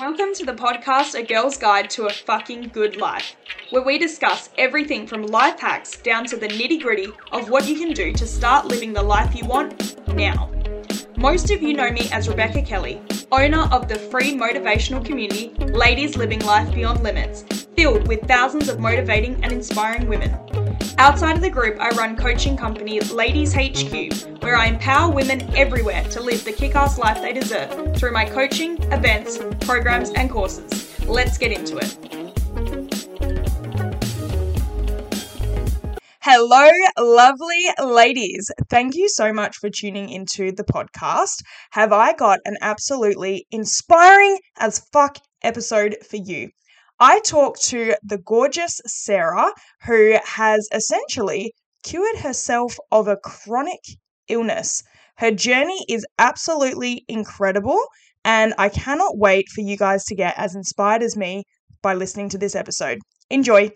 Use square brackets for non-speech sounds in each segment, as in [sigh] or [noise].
Welcome to the podcast A Girl's Guide to a Fucking Good Life, where we discuss everything from life hacks down to the nitty gritty of what you can do to start living the life you want now. Most of you know me as Rebecca Kelly, owner of the free motivational community Ladies Living Life Beyond Limits, filled with thousands of motivating and inspiring women. Outside of the group, I run coaching company Ladies HQ, where I empower women everywhere to live the kick ass life they deserve through my coaching, events, programs, and courses. Let's get into it. Hello, lovely ladies. Thank you so much for tuning into the podcast. Have I got an absolutely inspiring as fuck episode for you? I talked to the gorgeous Sarah, who has essentially cured herself of a chronic illness. Her journey is absolutely incredible, and I cannot wait for you guys to get as inspired as me by listening to this episode. Enjoy.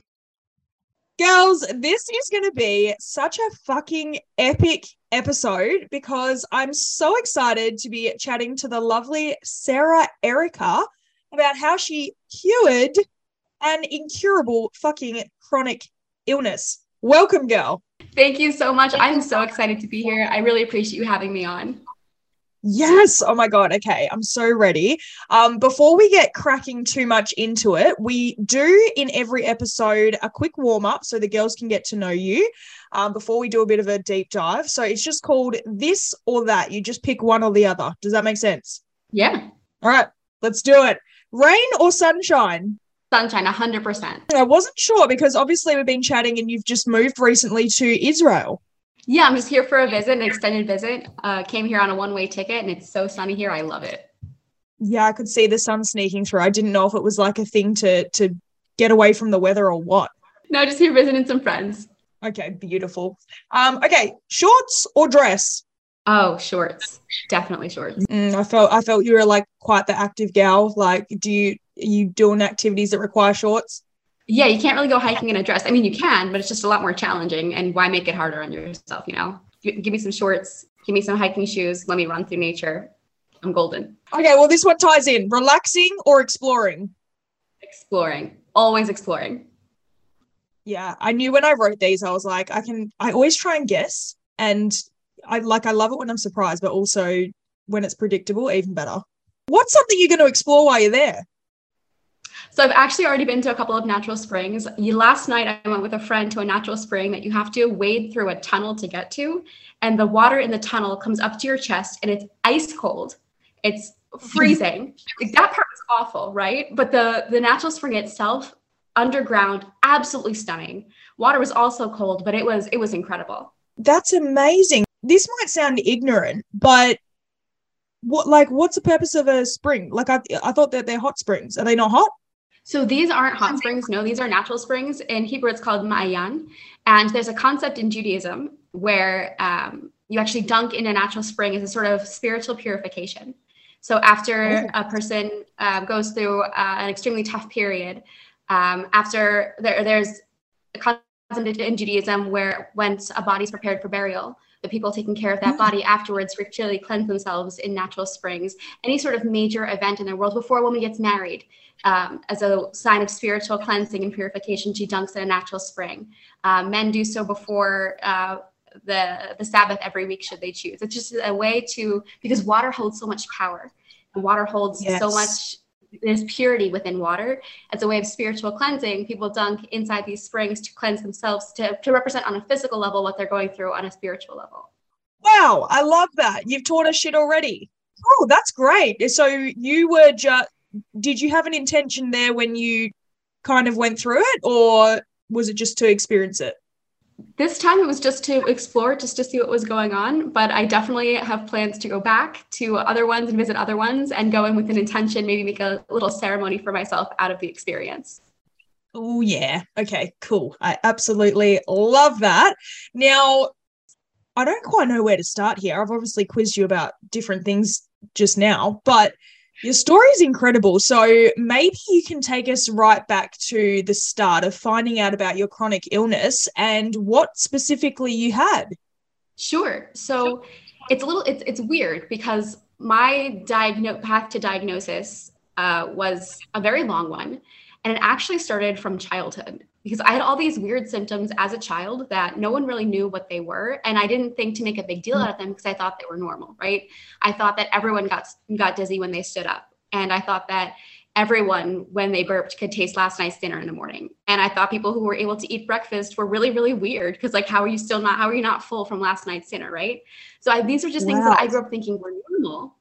Girls, this is going to be such a fucking epic episode because I'm so excited to be chatting to the lovely Sarah Erica about how she cured an incurable fucking chronic illness. Welcome, girl. Thank you so much. I'm so excited to be here. I really appreciate you having me on. Yes. Oh my god. Okay, I'm so ready. Um before we get cracking too much into it, we do in every episode a quick warm up so the girls can get to know you. Um before we do a bit of a deep dive. So it's just called this or that. You just pick one or the other. Does that make sense? Yeah. All right. Let's do it. Rain or sunshine? Sunshine, 100%. I wasn't sure because obviously we've been chatting and you've just moved recently to Israel. Yeah, I'm just here for a visit, an extended visit. Uh, came here on a one way ticket and it's so sunny here. I love it. Yeah, I could see the sun sneaking through. I didn't know if it was like a thing to to get away from the weather or what. No, just here visiting some friends. Okay, beautiful. Um, okay, shorts or dress? Oh, shorts. Definitely shorts. Mm, I felt I felt you were like quite the active gal. Like, do you you doing activities that require shorts? Yeah, you can't really go hiking in a dress. I mean, you can, but it's just a lot more challenging. And why make it harder on yourself? You know, give me some shorts, give me some hiking shoes. Let me run through nature. I'm golden. Okay, well, this one ties in relaxing or exploring? Exploring, always exploring. Yeah, I knew when I wrote these, I was like, I can, I always try and guess. And I like, I love it when I'm surprised, but also when it's predictable, even better. What's something you're going to explore while you're there? So I've actually already been to a couple of natural springs. Last night I went with a friend to a natural spring that you have to wade through a tunnel to get to, and the water in the tunnel comes up to your chest and it's ice cold. It's [laughs] freezing. like that part was awful, right? But the the natural spring itself underground absolutely stunning. Water was also cold, but it was it was incredible. That's amazing. This might sound ignorant, but what like what's the purpose of a spring? Like I I thought that they're hot springs. Are they not hot? So these aren't hot springs. No, these are natural springs. In Hebrew, it's called ma'ayan. And there's a concept in Judaism where um, you actually dunk in a natural spring as a sort of spiritual purification. So after a person uh, goes through uh, an extremely tough period, um, after there, there's a concept in Judaism where once a body's prepared for burial, the people taking care of that mm. body afterwards ritually cleanse themselves in natural springs. Any sort of major event in their world before a woman gets married, um, as a sign of spiritual cleansing and purification, she dunks in a natural spring. Uh, men do so before uh, the the Sabbath every week, should they choose. It's just a way to because water holds so much power, and water holds yes. so much. There's purity within water. As a way of spiritual cleansing, people dunk inside these springs to cleanse themselves, to, to represent on a physical level what they're going through on a spiritual level. Wow, I love that. You've taught us shit already. Oh, that's great. So you were just did you have an intention there when you kind of went through it or was it just to experience it this time it was just to explore just to see what was going on but i definitely have plans to go back to other ones and visit other ones and go in with an intention maybe make a little ceremony for myself out of the experience. Oh yeah. Okay cool. I absolutely love that. Now i don't quite know where to start here. I've obviously quizzed you about different things just now but your story is incredible. So maybe you can take us right back to the start of finding out about your chronic illness and what specifically you had. Sure. So it's a little it's it's weird because my diagno- path to diagnosis uh, was a very long one. And it actually started from childhood because I had all these weird symptoms as a child that no one really knew what they were. And I didn't think to make a big deal mm. out of them because I thought they were normal, right? I thought that everyone got, got dizzy when they stood up. And I thought that everyone, when they burped, could taste last night's dinner in the morning. And I thought people who were able to eat breakfast were really, really weird because, like, how are you still not, how are you not full from last night's dinner, right? So I, these are just things that I grew up thinking were normal,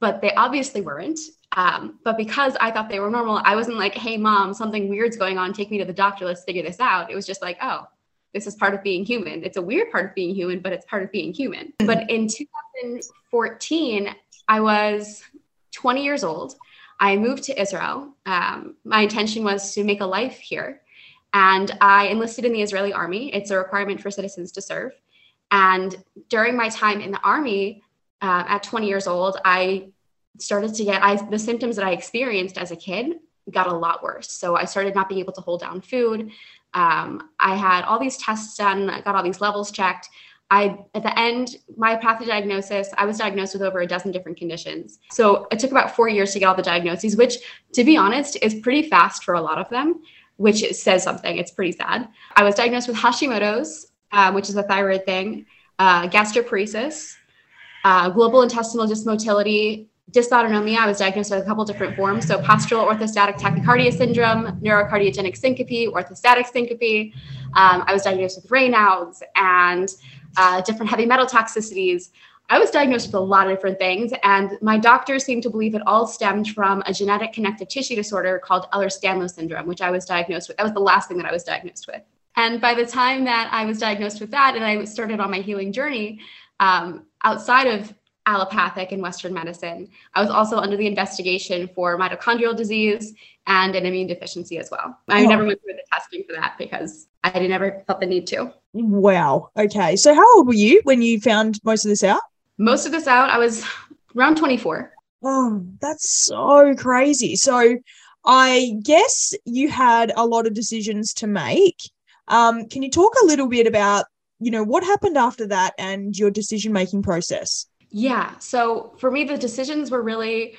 but they obviously weren't. Um, but because I thought they were normal, I wasn't like, hey, mom, something weird's going on. Take me to the doctor. Let's figure this out. It was just like, oh, this is part of being human. It's a weird part of being human, but it's part of being human. But in 2014, I was 20 years old. I moved to Israel. Um, my intention was to make a life here. And I enlisted in the Israeli army. It's a requirement for citizens to serve. And during my time in the army, uh, at 20 years old, I started to get I, the symptoms that I experienced as a kid got a lot worse. So I started not being able to hold down food. Um, I had all these tests done, I got all these levels checked. I, at the end, my pathodiagnosis, I was diagnosed with over a dozen different conditions. So it took about four years to get all the diagnoses, which, to be honest, is pretty fast for a lot of them, which says something. It's pretty sad. I was diagnosed with Hashimoto's, um, which is a thyroid thing, uh, gastroparesis, uh, global intestinal dysmotility, dysautonomia, I was diagnosed with a couple different forms. So postural orthostatic tachycardia syndrome, neurocardiogenic syncope, orthostatic syncope. Um, I was diagnosed with Raynaud's and uh, different heavy metal toxicities. I was diagnosed with a lot of different things, and my doctors seemed to believe it all stemmed from a genetic connective tissue disorder called Ehlers-Danlos syndrome, which I was diagnosed with. That was the last thing that I was diagnosed with. And by the time that I was diagnosed with that and I started on my healing journey, um, outside of allopathic and Western medicine. I was also under the investigation for mitochondrial disease and an immune deficiency as well. I oh. never went through the testing for that because I never felt the need to. Wow. Okay. So how old were you when you found most of this out? Most of this out, I was around 24. Oh, that's so crazy. So I guess you had a lot of decisions to make. Um, can you talk a little bit about, you know, what happened after that and your decision making process? Yeah. So for me, the decisions were really,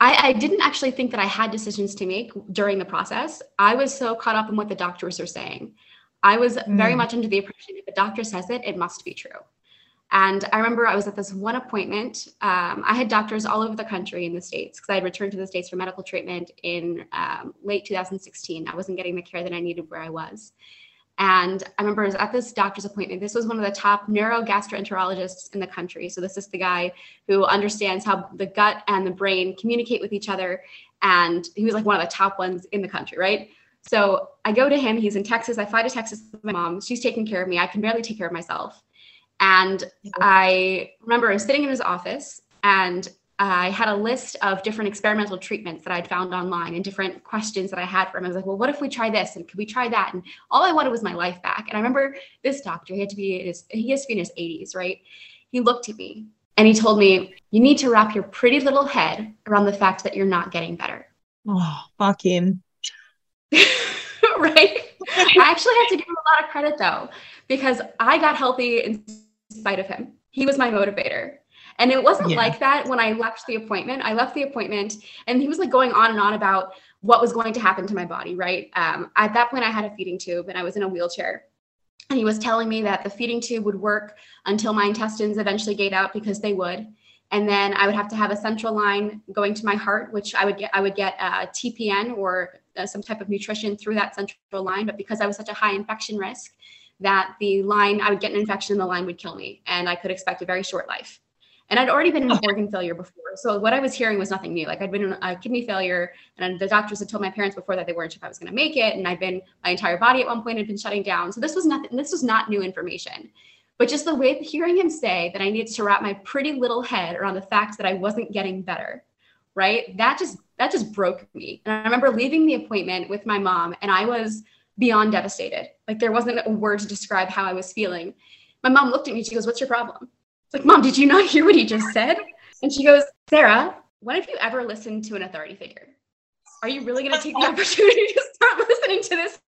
I, I, didn't actually think that I had decisions to make during the process. I was so caught up in what the doctors are saying. I was mm. very much under the impression if the doctor says it, it must be true. And I remember I was at this one appointment. Um, I had doctors all over the country in the States because I had returned to the States for medical treatment in um, late 2016. I wasn't getting the care that I needed where I was. And I remember I was at this doctor's appointment. This was one of the top neurogastroenterologists in the country. So this is the guy who understands how the gut and the brain communicate with each other. And he was like one of the top ones in the country, right? So I go to him. He's in Texas. I fly to Texas with my mom. She's taking care of me. I can barely take care of myself. And I remember I was sitting in his office and I had a list of different experimental treatments that I'd found online and different questions that I had for him. I was like, well, what if we try this? And could we try that? And all I wanted was my life back. And I remember this doctor, he had to be in his, he has to be in his 80s, right? He looked at me and he told me, you need to wrap your pretty little head around the fact that you're not getting better. Oh, fuck him. [laughs] right? I actually have to give him a lot of credit though, because I got healthy in spite of him. He was my motivator and it wasn't yeah. like that when I left the appointment. I left the appointment and he was like going on and on about what was going to happen to my body, right? Um, at that point, I had a feeding tube and I was in a wheelchair. And he was telling me that the feeding tube would work until my intestines eventually gave out because they would. And then I would have to have a central line going to my heart, which I would get. I would get a TPN or uh, some type of nutrition through that central line. But because I was such a high infection risk, that the line I would get an infection and the line would kill me, and I could expect a very short life. And I'd already been in organ failure before. So what I was hearing was nothing new. Like I'd been in a kidney failure and the doctors had told my parents before that they weren't sure if I was going to make it. And I'd been, my entire body at one point had been shutting down. So this was nothing, this was not new information. But just the way hearing him say that I needed to wrap my pretty little head around the fact that I wasn't getting better, right? That just, that just broke me. And I remember leaving the appointment with my mom and I was beyond devastated. Like there wasn't a word to describe how I was feeling. My mom looked at me, she goes, what's your problem? Like, Mom, did you not [laughs] hear what he just said? And she goes, Sarah, when have you ever listened to an authority figure? Are you really going to take the opportunity to start listening to this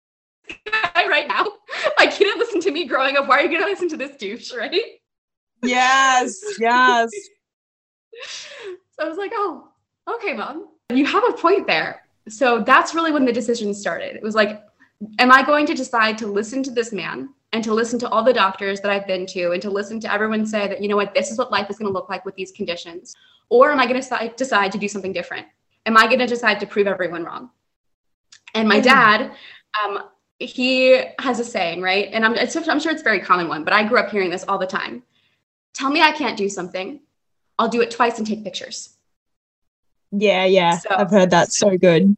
guy right now? [laughs] Like, you didn't listen to me growing up. Why are you going to listen to this douche, right? Yes, yes. [laughs] so I was like, oh, okay, mom. you have a point there. So that's really when the decision started. It was like, am I going to decide to listen to this man and to listen to all the doctors that I've been to and to listen to everyone say that, you know what, this is what life is going to look like with these conditions? Or am I going to decide to do something different? Am I going to decide to prove everyone wrong? And my dad, um, he has a saying, right? And I'm, I'm sure it's a very common one, but I grew up hearing this all the time. Tell me I can't do something. I'll do it twice and take pictures. Yeah, yeah. So, I've heard that. So good.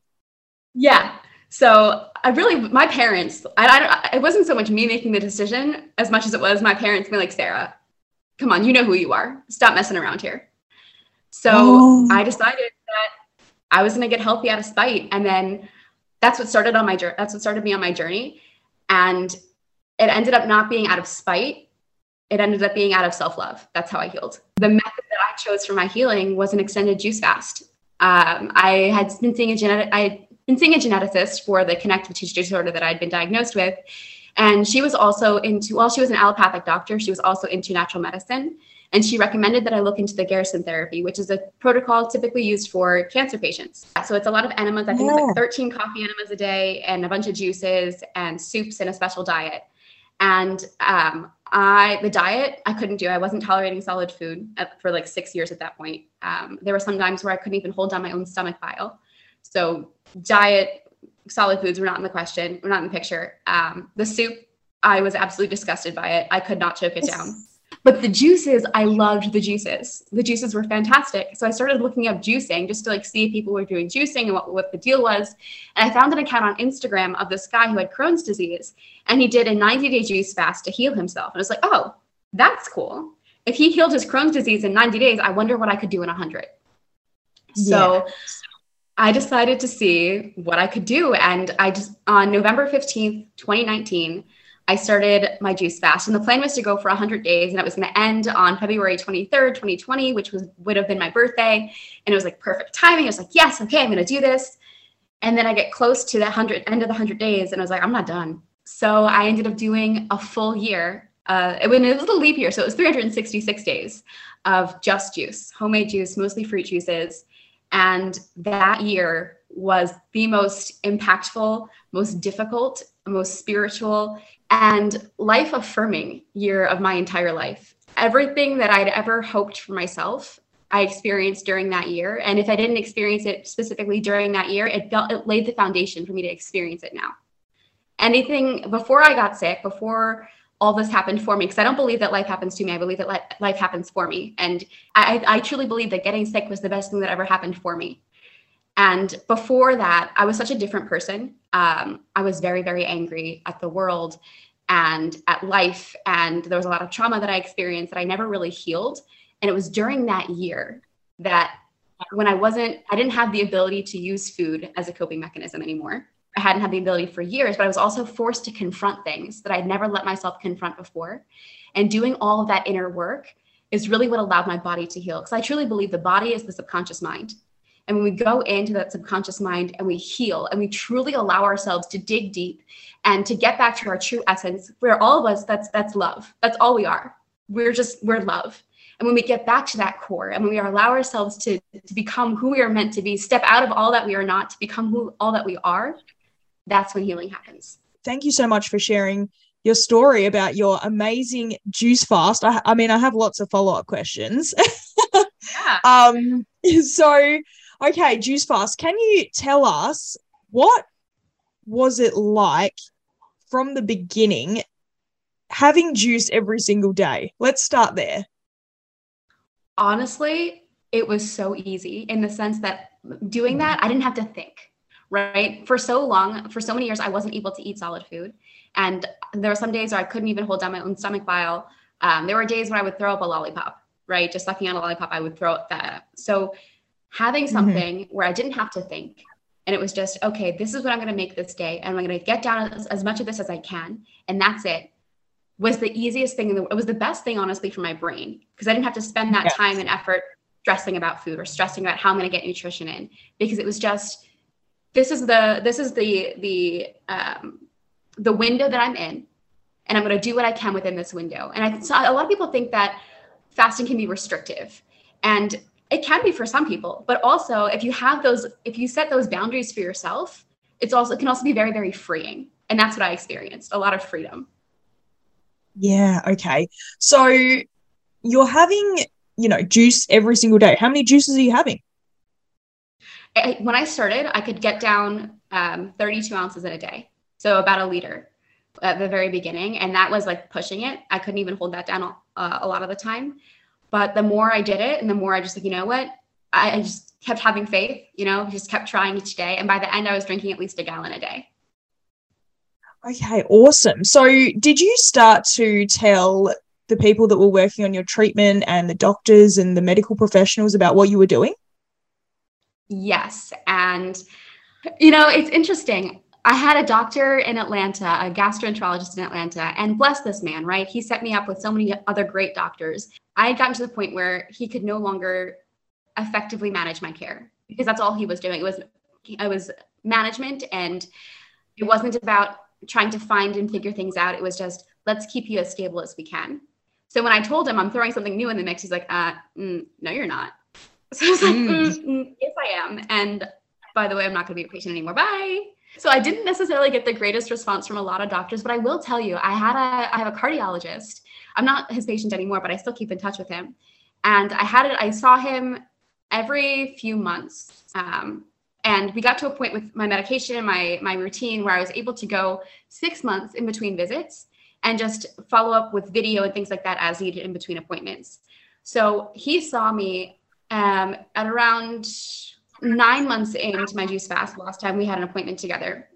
Yeah. So I really, my parents, I, I, it wasn't so much me making the decision as much as it was my parents being like, Sarah, come on, you know who you are. Stop messing around here. So oh. I decided that I was going to get healthy out of spite. And then that's what started on my journey. That's what started me on my journey. And it ended up not being out of spite. It ended up being out of self love. That's how I healed. The method that I chose for my healing was an extended juice fast. Um, I had been seeing a genetic, I been seeing a geneticist for the connective tissue disorder that I'd been diagnosed with. And she was also into, well, she was an allopathic doctor. She was also into natural medicine. And she recommended that I look into the Gerson therapy, which is a protocol typically used for cancer patients. So it's a lot of enemas. I think yeah. it's like 13 coffee enemas a day and a bunch of juices and soups and a special diet. And um, I, the diet I couldn't do. I wasn't tolerating solid food for like six years at that point. Um, there were some times where I couldn't even hold down my own stomach bile. So diet, solid foods were not in the question, were not in the picture. Um, the soup, I was absolutely disgusted by it. I could not choke it down. But the juices, I loved the juices. The juices were fantastic. So I started looking up juicing just to like see if people were doing juicing and what, what the deal was. And I found an account on Instagram of this guy who had Crohn's disease and he did a 90 day juice fast to heal himself. And I was like, oh, that's cool. If he healed his Crohn's disease in 90 days, I wonder what I could do in 100. So yeah. I decided to see what I could do. And I just, on November 15th, 2019, I started my juice fast, and the plan was to go for 100 days, and it was going to end on February 23rd, 2020, which was would have been my birthday, and it was like perfect timing. I was like, yes, okay, I'm going to do this. And then I get close to the 100 end of the 100 days, and I was like, I'm not done. So I ended up doing a full year. Uh, it, it was a leap year, so it was 366 days of just juice, homemade juice, mostly fruit juices, and that year was the most impactful, most difficult, most spiritual, and life affirming year of my entire life. Everything that I'd ever hoped for myself, I experienced during that year. And if I didn't experience it specifically during that year, it felt it laid the foundation for me to experience it now. Anything before I got sick, before all this happened for me, because I don't believe that life happens to me. I believe that life happens for me. And I, I truly believe that getting sick was the best thing that ever happened for me. And before that, I was such a different person. Um, I was very, very angry at the world and at life. And there was a lot of trauma that I experienced that I never really healed. And it was during that year that when I wasn't, I didn't have the ability to use food as a coping mechanism anymore. I hadn't had the ability for years, but I was also forced to confront things that I'd never let myself confront before. And doing all of that inner work is really what allowed my body to heal. Because I truly believe the body is the subconscious mind. And when we go into that subconscious mind and we heal and we truly allow ourselves to dig deep and to get back to our true essence, where all of us, that's that's love. That's all we are. We're just we're love. And when we get back to that core and when we allow ourselves to, to become who we are meant to be, step out of all that we are not to become who all that we are, that's when healing happens. Thank you so much for sharing your story about your amazing juice fast. I, I mean, I have lots of follow up questions. yeah. [laughs] Um, so Okay, Juice Fast, can you tell us what was it like from the beginning having juice every single day? Let's start there. Honestly, it was so easy in the sense that doing that, I didn't have to think, right? For so long, for so many years, I wasn't able to eat solid food. And there were some days where I couldn't even hold down my own stomach bile. Um, there were days when I would throw up a lollipop, right? Just sucking on a lollipop, I would throw that up. So having mm-hmm. something mm-hmm. where I didn't have to think. And it was just, okay, this is what I'm going to make this day. And I'm going to get down as, as, much of this as I can. And that's it. Was the easiest thing. In the, it was the best thing, honestly, for my brain because I didn't have to spend that yes. time and effort stressing about food or stressing about how I'm going to get nutrition in because it was just, this is the, this is the, the, um, the window that I'm in. And I'm going to do what I can within this window. And I, so a lot of people think that fasting can be restrictive. And it can be for some people but also if you have those if you set those boundaries for yourself it's also it can also be very very freeing and that's what i experienced a lot of freedom yeah okay so you're having you know juice every single day how many juices are you having I, when i started i could get down um, 32 ounces in a day. So about a liter at the very beginning. And that was like pushing it. I couldn't even hold that down a lot of the time. But the more i did it and the more i just like you know what? I, I just kept having faith you know just kept trying each day. And by the end i was drinking at least a gallon a day. Okay awesome. So did you start to tell the people that were working on your treatment and the doctors and the medical professionals about what you were doing yes and you know it's interesting I had a doctor in Atlanta, a gastroenterologist in Atlanta, and bless this man, right? He set me up with so many other great doctors. I had gotten to the point where he could no longer effectively manage my care because that's all he was doing. It was it was management and it wasn't about trying to find and figure things out. It was just let's keep you as stable as we can. So when I told him I'm throwing something new in the mix, he's like, uh, mm, no, you're not. [laughs] So I was like, mm. Mm, mm, yes, I am. And by the way, I'm not going to be a patient anymore. Bye. So I didn't necessarily get the greatest response from a lot of doctors, but I will tell you, I had a I have a cardiologist. I'm not his patient anymore, but I still keep in touch with him. And I had it. I saw him every few months. Um, and we got to a point with my medication and my my routine where I was able to go six months in between visits and just follow up with video and things like that as needed in between appointments. So he saw me um, at around nine months into my juice fast last time we had an appointment together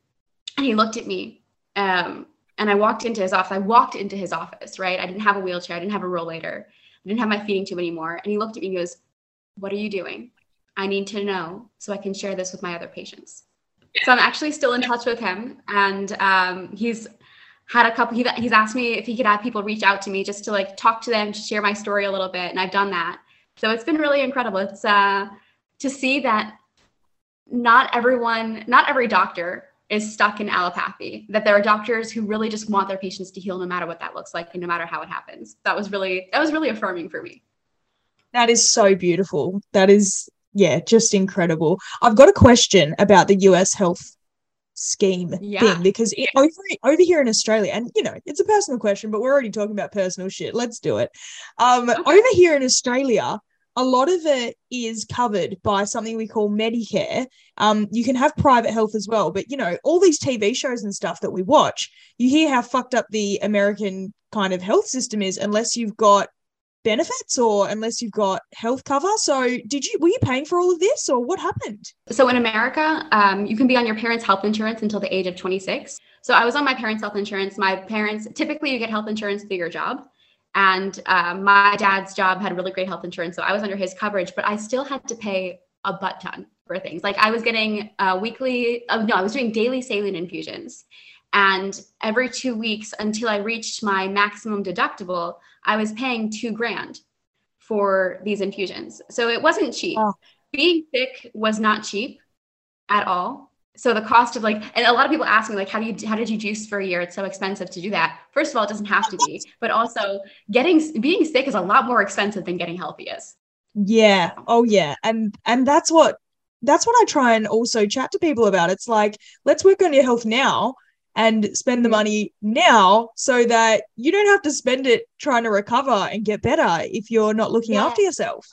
and he looked at me um, and i walked into his office i walked into his office right? I didn't have a wheelchair i didn't have a rollator i didn't have my feeding tube anymore and he looked at me and goes what are you doing? I need to know so i can share this with my other patients. So i'm actually still in touch with him and um, he's had a couple he, he's asked me if he could have people reach out to me just to like talk to them to share my story a little bit and i've done that so it's been really incredible it's uh to see that not everyone, not every doctor is stuck in allopathy, that there are doctors who really just want their patients to heal no matter what that looks like and no matter how it happens. That was really, that was really affirming for me. That is so beautiful. That is, yeah, just incredible. I've got a question about the US health scheme yeah. thing because it, over over here in Australia, and you know, it's a personal question, but we're already talking about personal shit. Let's do it. Um, okay. over here in Australia, a lot of it is covered by something we call Medicare. Um, you can have private health as well, but you know, all these TV shows and stuff that we watch, you hear how fucked up the American kind of health system is unless you've got benefits or unless you've got health cover. So, did you were you paying for all of this, or what happened? So, in America, um, you can be on your parents' health insurance until the age of 26. So, I was on my parents' health insurance. My parents typically you get health insurance through your job. And um, my dad's job had really great health insurance. So I was under his coverage, but I still had to pay a butt ton for things. Like I was getting a weekly, uh, no, I was doing daily saline infusions. And every two weeks until I reached my maximum deductible, I was paying two grand for these infusions. So it wasn't cheap. Oh. Being sick was not cheap at all. So the cost of like and a lot of people ask me like how do you how did you juice for a year? It's so expensive to do that. First of all it doesn't have to be but also getting being sick is a lot more expensive than getting healthy is. Yeah. Oh yeah. And and that's what that's what i try and also chat to people about. It's like let's work on your health now and spend the money now so that you don't have to spend it trying to recover and get better if you're not looking yeah. after yourself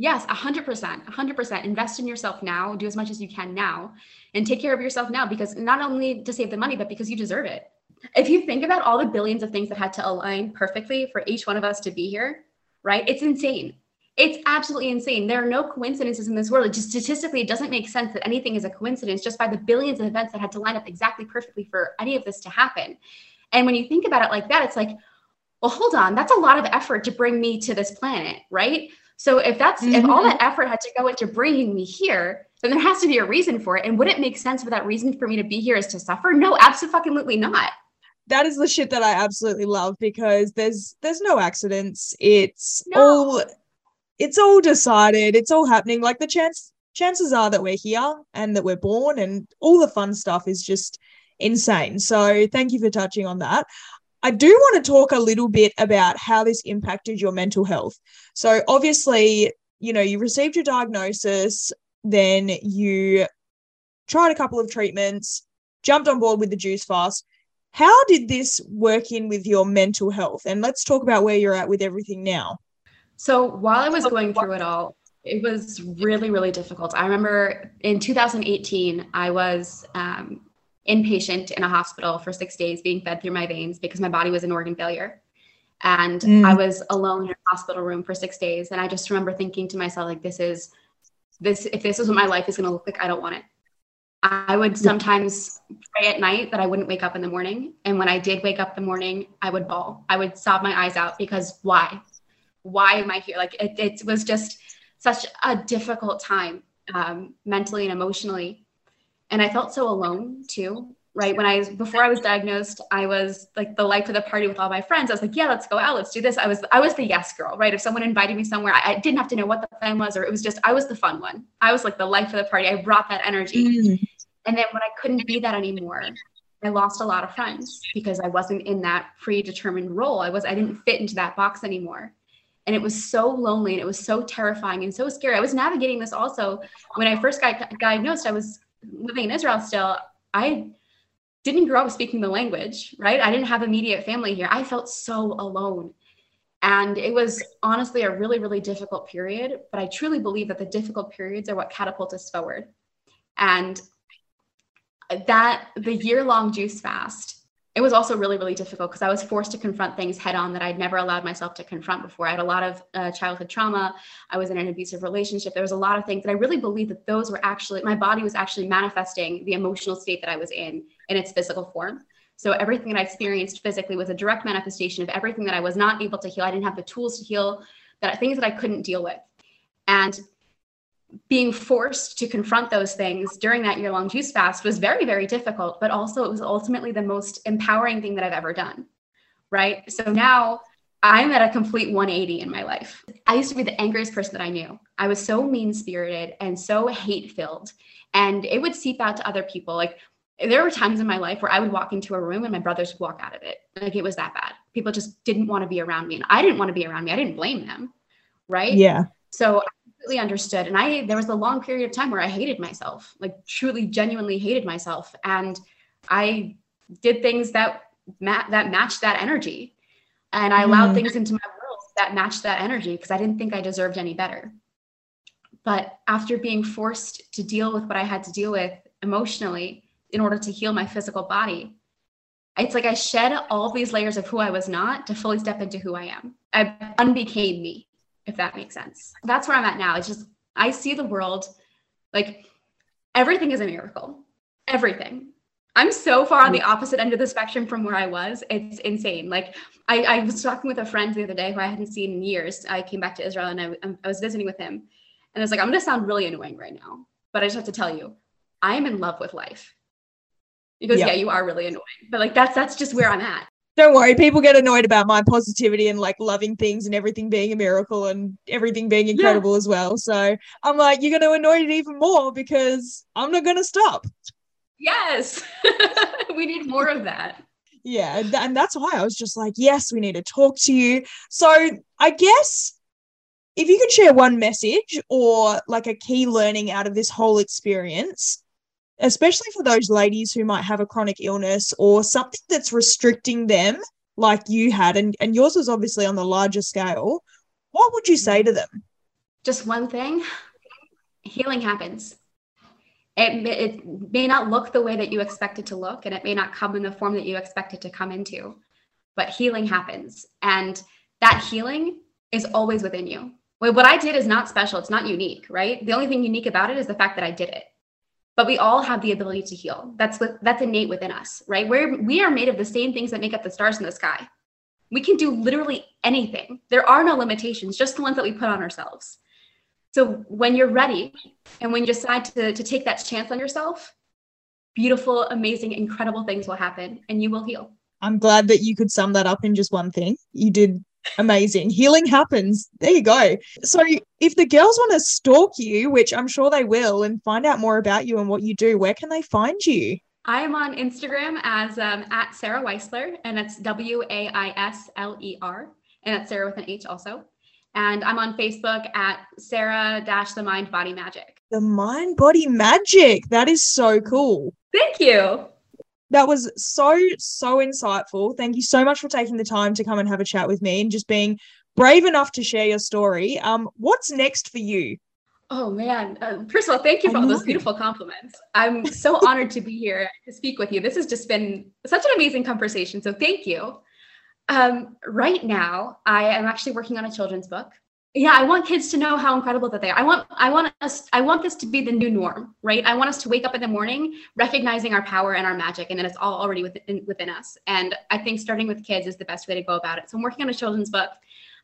Yes, 100%. 100%. Invest in yourself now. Do as much as you can now and take care of yourself now because not only to save the money, but because you deserve it. If you think about all the billions of things that had to align perfectly for each one of us to be here, right? It's insane. It's absolutely insane. There are no coincidences in this world. It just statistically, it doesn't make sense that anything is a coincidence just by the billions of events that had to line up exactly perfectly for any of this to happen. And when you think about it like that, it's like, well, hold on, that's a lot of effort to bring me to this planet, right? So if that's mm-hmm. if all that mm-hmm. effort had to go into bringing me here, then there has to be a reason for it. And would it make sense for that reason for me to be here is to suffer? No, absolutely not. That is the shit that I absolutely love because there's there's no accidents. It's no. all it's all decided. It's all happening. Like the chance chances are that we're here and that we're born and all the fun stuff is just insane. So thank you for touching on that. I do want to talk a little bit about how this impacted your mental health. So, obviously, you know, you received your diagnosis, then you tried a couple of treatments, jumped on board with the juice fast. How did this work in with your mental health? And let's talk about where you're at with everything now. So while I was going through it all, it was really, really difficult. I remember in 2018, I was um, inpatient in a hospital for six days being fed through my veins because my body was in organ failure. And mm. I was alone in a hospital room for six days. And I just remember thinking to myself, like, this is this, if this is what my life is going to look like, I don't want it. I would sometimes pray at night that I wouldn't wake up in the morning. And when I did wake up in the morning, I would bawl. I would sob my eyes out because why? Why am I here? Like it, it was just such a difficult time um, mentally and emotionally. And I felt so alone too right? When i before i was diagnosed i was like the life of the party with all my friends. I was like yeah let's go out. Let's do this. I was i was the yes girl right? If someone invited me somewhere i, I didn't have to know what the plan was or it was just i was the fun one. I was like the life of the party. I brought that energy. Mm. and then when i couldn't be that anymore i lost a lot of friends because i wasn't in that predetermined role. I was i didn't fit into that box anymore and it was so lonely and it was so terrifying and so scary i was navigating this also when i first got diagnosed i was living in israel still i didn't grow up speaking the language, right? I didn't have immediate family here. I felt so alone. And it was honestly a really, really difficult period. But I truly believe that the difficult periods are what catapult us forward. And that the year long juice fast it was also really really difficult because i was forced to confront things head on that i'd never allowed myself to confront before. I had a lot of uh, childhood trauma. I was in an abusive relationship. There was a lot of things and i really believe that those were actually my body was actually manifesting the emotional state that i was in in its physical form. So everything that i experienced physically was a direct manifestation of everything that i was not able to heal. I didn't have the tools to heal that things that i couldn't deal with. And being forced to confront those things during that year long juice fast was very, very difficult, but also it was ultimately the most empowering thing that I've ever done. Right. So now I'm at a complete 180 in my life. I used to be the angriest person that I knew. I was so mean spirited and so hate filled, and it would seep out to other people. Like there were times in my life where I would walk into a room and my brothers would walk out of it. Like it was that bad. People just didn't want to be around me, and I didn't want to be around me. I didn't blame them. Right. Yeah. So completely understood. And I, there was a long period of time where I hated myself, like truly, genuinely hated myself. And I did things that, ma- that matched that energy. And I allowed mm. things into my world that matched that energy because I didn't think I deserved any better. But after being forced to deal with what I had to deal with emotionally in order to heal my physical body, it's like I shed all these layers of who I was not to fully step into who I am. I unbecame me if that makes sense. That's where I'm at now. It's just, I see the world like everything is a miracle. Everything. I'm so far on the mm-hmm. opposite end of the spectrum from where I was. It's insane. Like I, I was talking with a friend the other day who I hadn't seen in years. I came back to Israel and I, um, I was visiting with him. And I was like, I'm going to sound really annoying right now, but I just have to tell you, I am in love with life. Because yeah, you are really annoying. But like that's that's just where I'm at don't worry, people get annoyed about my positivity and like loving things and everything being a miracle and everything being incredible yeah. as well. So I'm like, you're going to annoy it even more because I'm not going to stop. Yes, [laughs] we need more of that. Yeah, and that's why I was just like, yes, we need to talk to you. So I guess if you could share one message or like a key learning out of this whole experience, especially for those ladies who might have a chronic illness or something that's restricting them like you had and, and yours was obviously on the larger scale what would you say to them? Just one thing healing happens. It, it may not look the way that you expect it to look and it may not come in the form that you expect it to come into but healing happens and that healing is always within you. What i did is not special. It's not unique right? The only thing unique about it is the fact that i did it but we all have the ability to heal. That's what that's innate within us, right? We're we are made of the same things that make up the stars in the sky. We can do literally anything. There are no limitations, just the ones that we put on ourselves. So when you're ready and when you decide to, to take that chance on yourself, beautiful, amazing, incredible things will happen and you will heal. I'm glad that you could sum that up in just one thing. You did Amazing. Healing happens. There you go. So, if the girls want to stalk you, which I'm sure they will, and find out more about you and what you do, where can they find you? I am on Instagram as um, at Sarah Waisler, and that's W A I S L E R, and that's Sarah with an H also. And I'm on Facebook at Sarah Dash the Mind Body Magic. The Mind Body Magic. That is so cool. Thank you. That was so, so insightful. Thank you so much for taking the time to come and have a chat with me and just being brave enough to share your story. Um, what's next for you? Oh man! Uh, first of all, thank you for all those beautiful compliments. I'm so [laughs] honored to be here to speak with you. This has just been such an amazing conversation. So thank you. Um, right now, I am actually working on a children's book. Yeah, I want kids to know how incredible that they are. I want, I want us, I want this to be the new norm, right? I want us to wake up in the morning recognizing our power and our magic, and that it's all already within within us. And I think starting with kids is the best way to go about it. So I'm working on a children's book.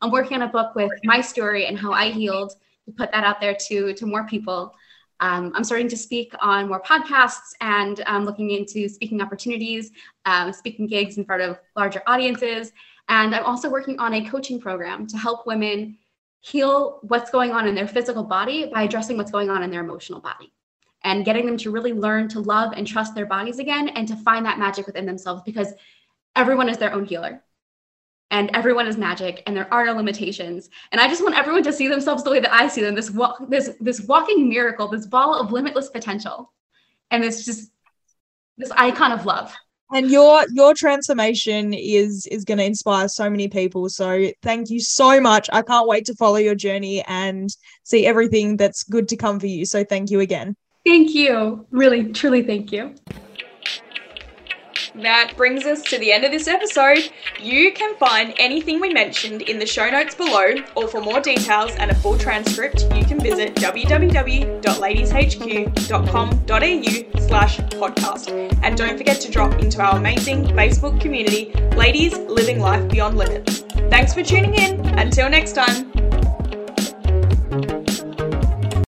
I'm working on a book with my story and how I healed to put that out there to to more people. Um, I'm starting to speak on more podcasts and um, looking into speaking opportunities, um, speaking gigs in front of larger audiences. And I'm also working on a coaching program to help women heal what's going on in their physical body by addressing what's going on in their emotional body and getting them to really learn to love and trust their bodies again and to find that magic within themselves because everyone is their own healer and everyone is magic and there are no limitations. And i just want everyone to see themselves the way that i see them this walk this this walking miracle this ball of limitless potential and it's just this icon of love and your your transformation is is going to inspire so many people. So thank you so much. I can't wait to follow your journey and see everything that's good to come for you. So thank you again. Thank you. Really truly thank you that brings us to the end of this episode. You can find anything we mentioned in the show notes below, or for more details and a full transcript, you can visit www.ladieshq.com.au slash podcast. And don't forget to drop into our amazing Facebook community, Ladies Living Life Beyond Limits. Thanks for tuning in. Until next time.